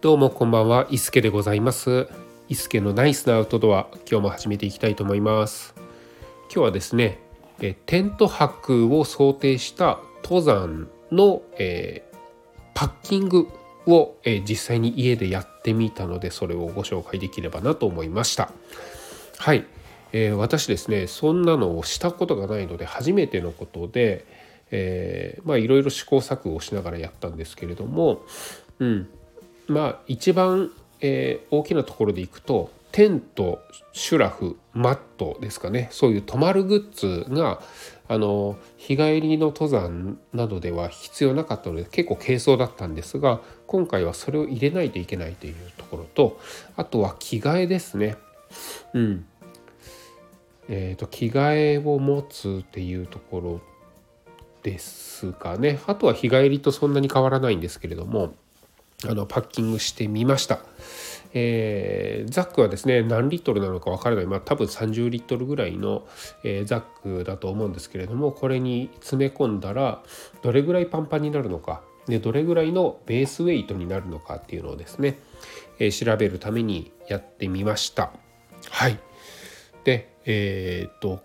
どうもこんばんは、伊助でございます。伊助のナイスなアウトドア、今日も始めていきたいと思います。今日はですね、えテント泊を想定した登山の、えーパッキングを、えー実際に家でやってみたので、それをご紹介できればなと思いました。はい、えー私ですね、そんなのをしたことがないので、初めてのことで、えまあいろいろ試行錯誤をしながらやったんですけれども、うん、まあ一番、えー大きなところでいくとテントシュラフマットですかね。そういう泊まるグッズがあの日帰りの登山などでは必要なかったので結構軽装だったんですが今回はそれを入れないといけないというところとあとは着替えですね。うん。えー、と着替えを持つっていうところですかね。あとは日帰りとそんなに変わらないんですけれどもあのパッキングしてみました、えーザックはですね何リットルなのかわからない。まあ多分30リットルぐらいの、えーザックだと思うんですけれどもこれに詰め込んだらどれぐらいパンパンになるのか。でどれぐらいのベースウェイトになるのかっていうのをですね、えー調べるためにやってみました。はい。でえーっと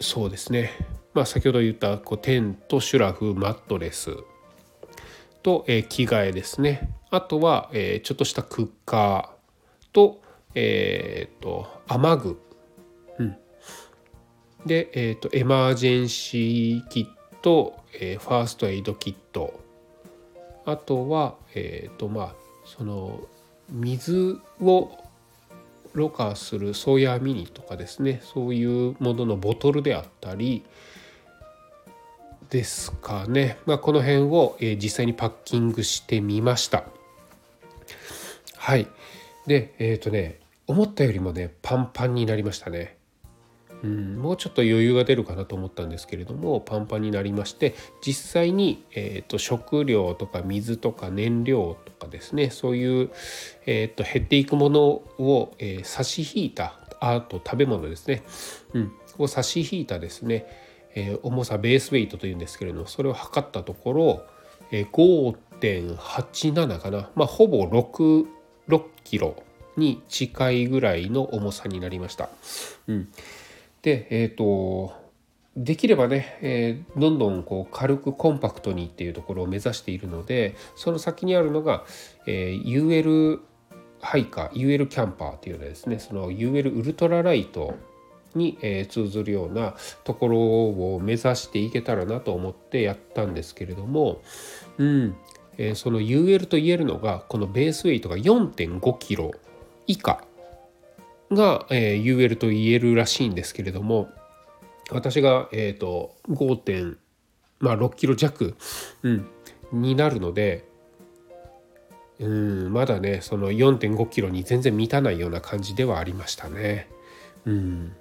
そうですね。まあ先ほど言ったこうテントシュラフマットレス。と、え着替えですね。あとは、えちょっとしたクッカーと,、えー、と雨具、うん、で、えー、とエマージェンシーキット、えーファーストエイドキット。あとはえっ、とまあその水をろ過するソーヤーミニとかですね。そういうもののボトルであったりですかね、まあ、この辺を、え実際にパッキングしてみました。はい。でえっ、とね思ったよりもねパンパンになりましたね。うん、もうちょっと余裕が出るかなと思ったんですけれどもパンパンになりまして実際に、えー、と食料とか水とか燃料とかですねそういう、えー、と減っていくものを、えー差し引いたあと食べ物ですね、うん、を差し引いたですね、えー重さベースウェイトというんですけれどもそれを測ったところ、えー5.87かな、まあ、ほぼ6 6キロに近いぐらいの重さになりました。うん。でえっ、とできればね、えーどんどんこう軽くコンパクトにっていうところを目指しているのでその先にあるのが、えー UL ハイカー UL キャンパーっていうのはですね。その UL ウルトラライトに、えー通ずるようなところを目指していけたらなと思ってやったんですけれども、うんえーその UL と言えるのがこのベースウェイトが4.5キロ以下が、えー UL と言えるらしいんですけれども私が、えー、と5.6、まあ、キロ弱、うん、になるのでうんまだねその4.5キロに全然満たないような感じではありましたね。うん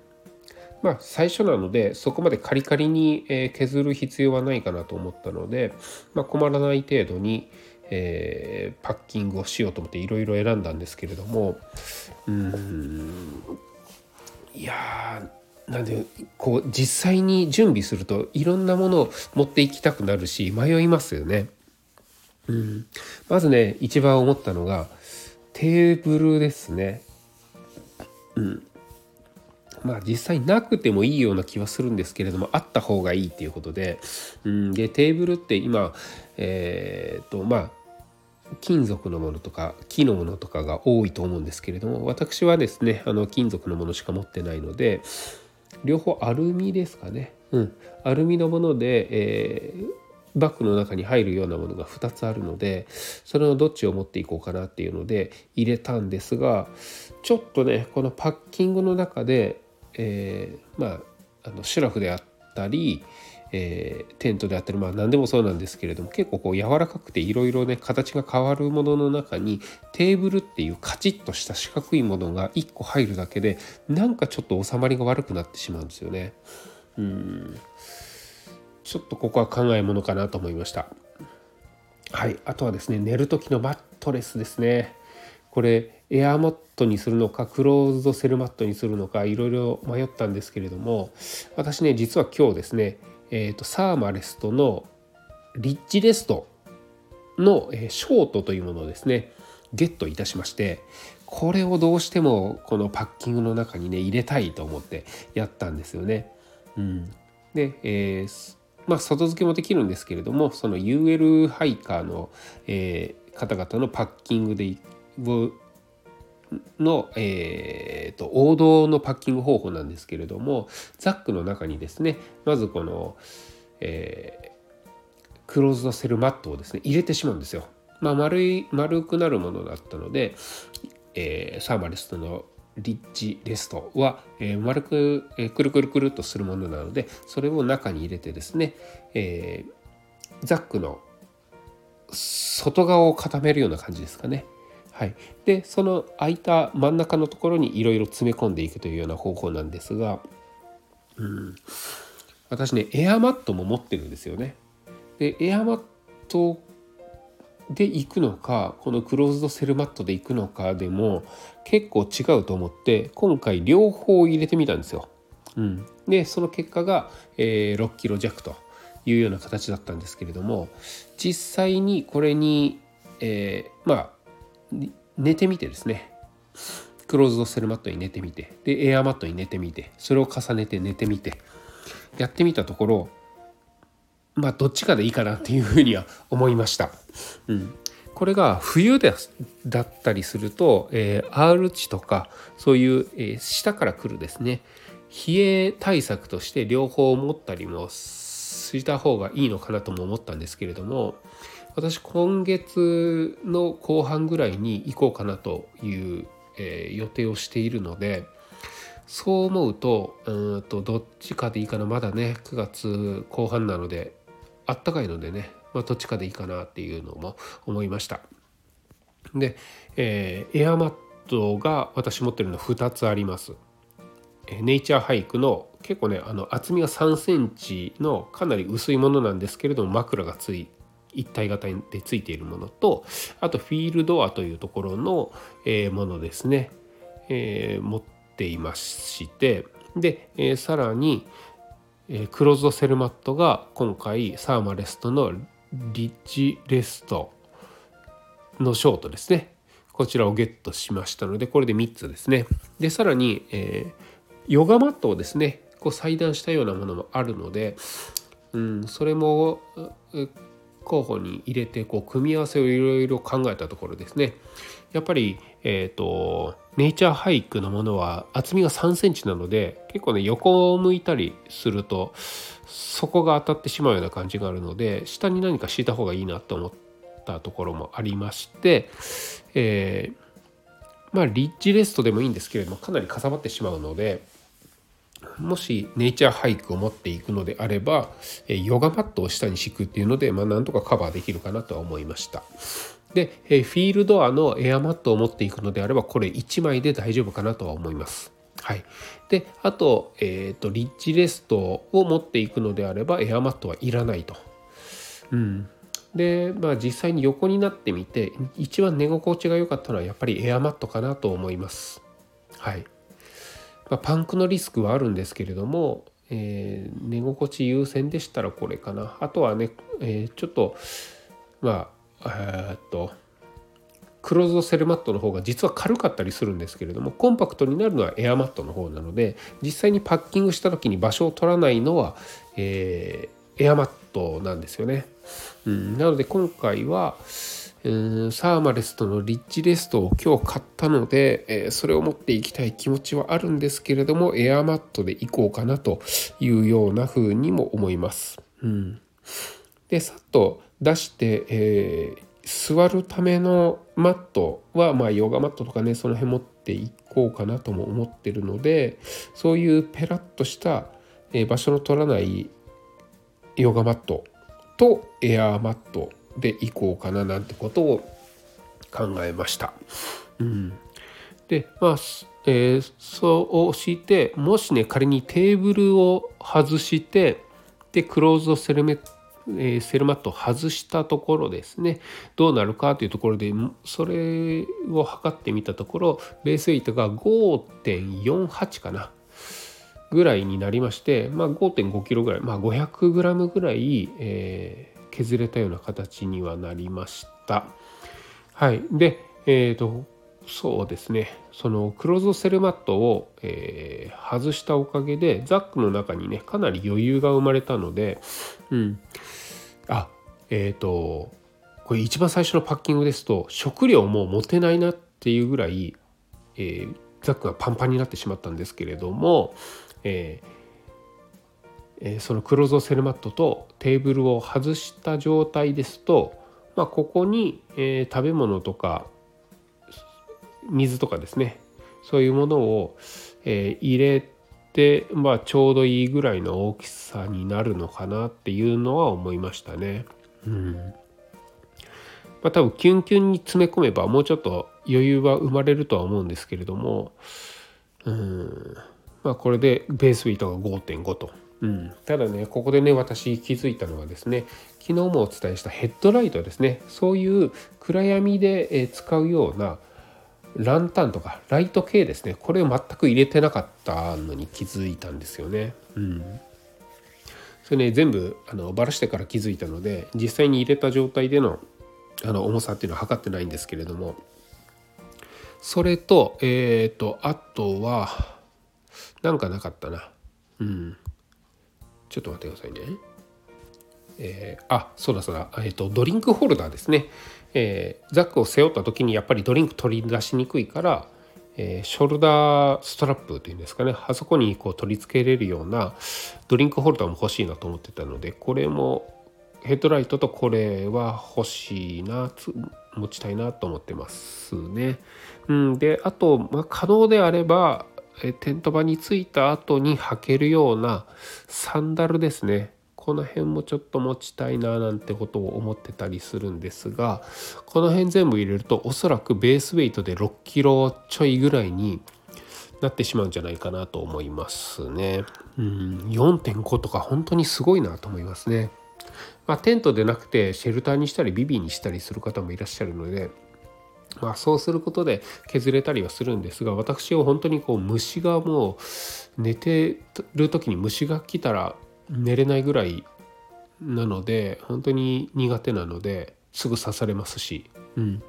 まあ最初なのでそこまでカリカリに、削る必要はないかなと思ったので、まあ、困らない程度に、えーパッキングをしようと思っていろいろ選んだんですけれどもうんいやなんでこう実際に準備するといろんなものを持っていきたくなるし迷いますよね。うん、まずね一番思ったのがテーブルですね。まあ実際なくてもいいような気はするんですけれどもあった方がいいっていうことで,、うん、でテーブルって今えーっとまあ金属のものとか木のものとかが多いと思うんですけれども私はですねあの金属のものしか持ってないので両方アルミですかね、うん、アルミのもので、えーバッグの中に入るようなものが2つあるのでそれのどっちを持っていこうかなっていうので入れたんですがちょっとねこのパッキングの中で、えーまああのシュラフであったり、えーテントであったりまあ何でもそうなんですけれども結構こう柔らかくていろいろね形が変わるものの中にテーブルっていうカチッとした四角いものが1個入るだけでなんかちょっと収まりが悪くなってしまうんですよね。うんちょっとここは考えものかなと思いました。はい、あとはですね寝る時のマットレスですね。これエアーマットにするのかクローズドセルマットにするのかいろいろ迷ったんですけれども私ね実は今日ですね、えー、とサーマレストのリッチレストの、えーショートというものをですねゲットいたしましてこれをどうしてもこのパッキングの中にね入れたいと思ってやったんですよね。うん、で、えー、まあ、外付けもできるんですけれどもその UL ハイカーの、えー、方々のパッキングでの、えーと、王道のパッキング方法なんですけれどもザックの中にですねまずこの、えー、クローズドセルマットをですね入れてしまうんですよ。まあ、丸い丸くなるものだったので、えー、サーマレストのリッチレストは、えー、丸く、えー、くるくるくるっとするものなのでそれを中に入れてですね、えー、ザックの外側を固めるような感じですかね。はい、でその空いた真ん中のところにいろいろ詰め込んでいくというような方法なんですが、うん、私ねエアマットも持ってるんですよね。でエアマットで行くのかこのクローズドセルマットで行くのかでも結構違うと思って今回両方入れてみたんですよ。うん、でその結果が、えー、6キロ弱というような形だったんですけれども実際にこれに、えー、まあ寝てみてですね。クローズドセルマットに寝てみて。でエアマットに寝てみて。それを重ねて寝てみて。やってみたところまあどっちかでいいかなっていうふうには思いました。うん、これが冬でだったりすると、えー、R 値とかそういう、えー、下から来るですね。冷え対策として両方持ったりもした方がいいのかなとも思ったんですけれども私今月の後半ぐらいに行こうかなという、えー、予定をしているのでそう思うとうんとどっちかでいいかな。まだね9月後半なのであったかいのでね、まあ、どっちかでいいかなっていうのも思いました。で、えー、エアマットが私持ってるの2つあります。ネイチャーハイクの結構ねあの厚みが3センチのかなり薄いものなんですけれども枕がつい一体型でついているものとあとフィールドアというところの、え、ものですね、え、持っていましてで、え、さらに、え、クローズドセルマットが今回サーマレストのリッチレストのショートですね。こちらをゲットしましたのでこれで3つですね。でさらに、えー、ヨガマットをですねこう裁断したようなものもあるので、うん、それも候補に入れてこう組み合わせをいろいろ考えたところですね。やっぱり、えーと、ネイチャーハイクのものは厚みが3センチなので結構ね横を向いたりすると底が当たってしまうような感じがあるので下に何か敷いた方がいいなと思ったところもありまして、えー、まあリッジレストでもいいんですけれどもかなりかさばってしまうのでもしネイチャーハイクを持っていくのであればヨガマットを下に敷くっていうので、まあ、なんとかカバーできるかなとは思いました。で、フィールドアのエアマットを持っていくのであればこれ1枚で大丈夫かなとは思います。はい、であと,、えーと、リッチレストを持っていくのであればエアマットはいらないと。うん、で、まあ、実際に横になってみて一番寝心地が良かったのはやっぱりエアマットかなと思います。はいまあ、パンクのリスクはあるんですけれども、えー、寝心地優先でしたらこれかなあとはね、えー、ちょっとまあえっとクローズドセルマットの方が実は軽かったりするんですけれどもコンパクトになるのはエアマットの方なので実際にパッキングした時に場所を取らないのは、えー、エアマットなんですよね。うん、なので今回は、ーサーマレストのリッチレストを今日買ったので、えそれを持っていきたい気持ちはあるんですけれどもエアマットでいこうかなというような風にも思います。うん、でさっと出して、えー、座るためのマットは、まあ、ヨガマットとかねその辺持っていこうかなとも思ってるのでそういうペラッとした、え、場所の取らないヨガマットとエアーマットでいこうかななんてことを考えました。うん、でまあ、えー、そうしてもしね仮にテーブルを外してでクローズドセルメえセルマットを外したところですねどうなるかというところでそれを測ってみたところベースウェイトが5.48かなぐらいになりまして、まあ、5.5キロぐらい、まあ、500グラムぐらい、えー、削れたような形にはなりました。はい、で、えっ、ー、とそうですね。そのクローズセルマットを、えー、外したおかげでザックの中にねかなり余裕が生まれたのでうん。あえっ、ー、とこれ一番最初のパッキングですと食料も持てないなっていうぐらい、えー、ザックがパンパンになってしまったんですけれども、えーえそのクローズドセルマットとテーブルを外した状態ですと、まあ、ここに、え食べ物とか水とかですねそういうものを、え入れて、まあ、ちょうどいいぐらいの大きさになるのかなっていうのは思いましたね。うんまあ、多分キュンキュンに詰め込めばもうちょっと余裕は生まれるとは思うんですけれどもうんまあこれでベースウェイトが5.5と。うん、ただねここでね私気づいたのはですね昨日もお伝えしたヘッドライトですね。そういう暗闇で使うようなランタンとかライト系ですね。これを全く入れてなかったのに気づいたんですよね。うん、それね全部あのバラしてから気づいたので実際に入れた状態でのあの重さっていうのは測ってないんですけれどもそれとえっ、ー、とあとはなんかなかったな。うん。ちょっと待ってくださいね。えー、あそうだそうだ、えーと、ドリンクホルダーですね、えー、ザックを背負った時にやっぱりドリンク取り出しにくいから、えー、ショルダーストラップというんですかね。あそこにこう取り付けれるようなドリンクホルダーも欲しいなと思ってたのでこれもヘッドライトとこれは欲しいな持ちたいなと思ってますね。うん、であと、まあ、可能であればえテント場に着いた後に履けるようなサンダルですねこの辺もちょっと持ちたいななんてことを思ってたりするんですがこの辺全部入れるとおそらくベースウェイトで6キロちょいぐらいになってしまうんじゃないかなと思いますね。うん4.5とか本当にすごいなと思いますね。まあ、テントでなくてシェルターにしたりビビにしたりする方もいらっしゃるので、まあ、そうすることで削れたりはするんですが私は本当にこう虫がもう寝てる時に虫が来たら寝れないぐらいなので本当に苦手なのですぐ刺されますし、うん、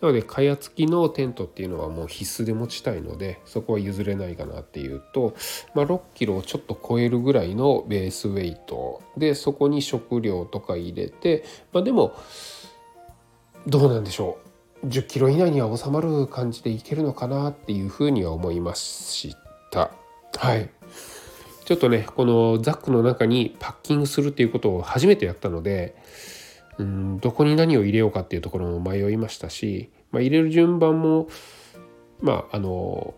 なので蚊帳付きのテントっていうのはもう必須で持ちたいのでそこは譲れないかなっていうと、まあ、6キロをちょっと超えるぐらいのベースウェイト。でそこに食料とか入れて、まあ、でもどうなんでしょう。10キロ以内には収まる感じでいけるのかなっていうふうには思いました。はいちょっとねこのザックの中にパッキングするっていうことを初めてやったのでうんどこに何を入れようかっていうところも迷いましたし、まあ、入れる順番もまああの、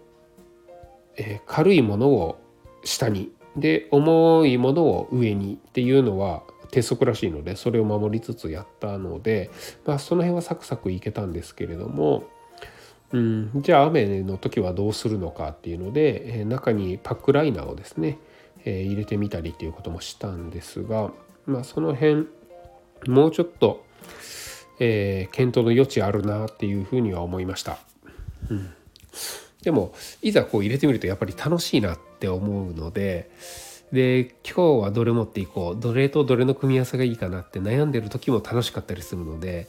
えー、軽いものを下にで重いものを上にっていうのは鉄則らしいのでそれを守りつつやったので、まあ、その辺はサクサクいけたんですけれども、うん、じゃあ雨の時はどうするのかっていうので、え、中にパックライナーをですね、え、入れてみたりっていうこともしたんですが、まあ、その辺もうちょっと、え、検討の余地あるなっていうふうには思いました。うん、でもいざこう入れてみるとやっぱり楽しいなって思うのでで今日はどれ持っていこうどれとどれの組み合わせがいいかなって悩んでる時も楽しかったりするので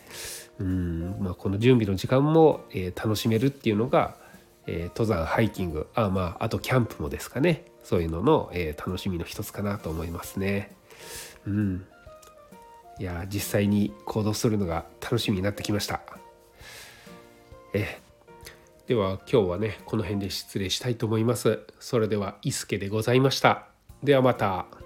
うん、まあ、この準備の時間も、えー、楽しめるっていうのが、えー、登山ハイキングあ,、まあ、あとキャンプもですかね。そういうのの、えー、楽しみの一つかなと思いますね。うん。いや実際に行動するのが楽しみになってきました。えでは今日はねこの辺で失礼したいと思います。それでは伊助でございました。ではまた。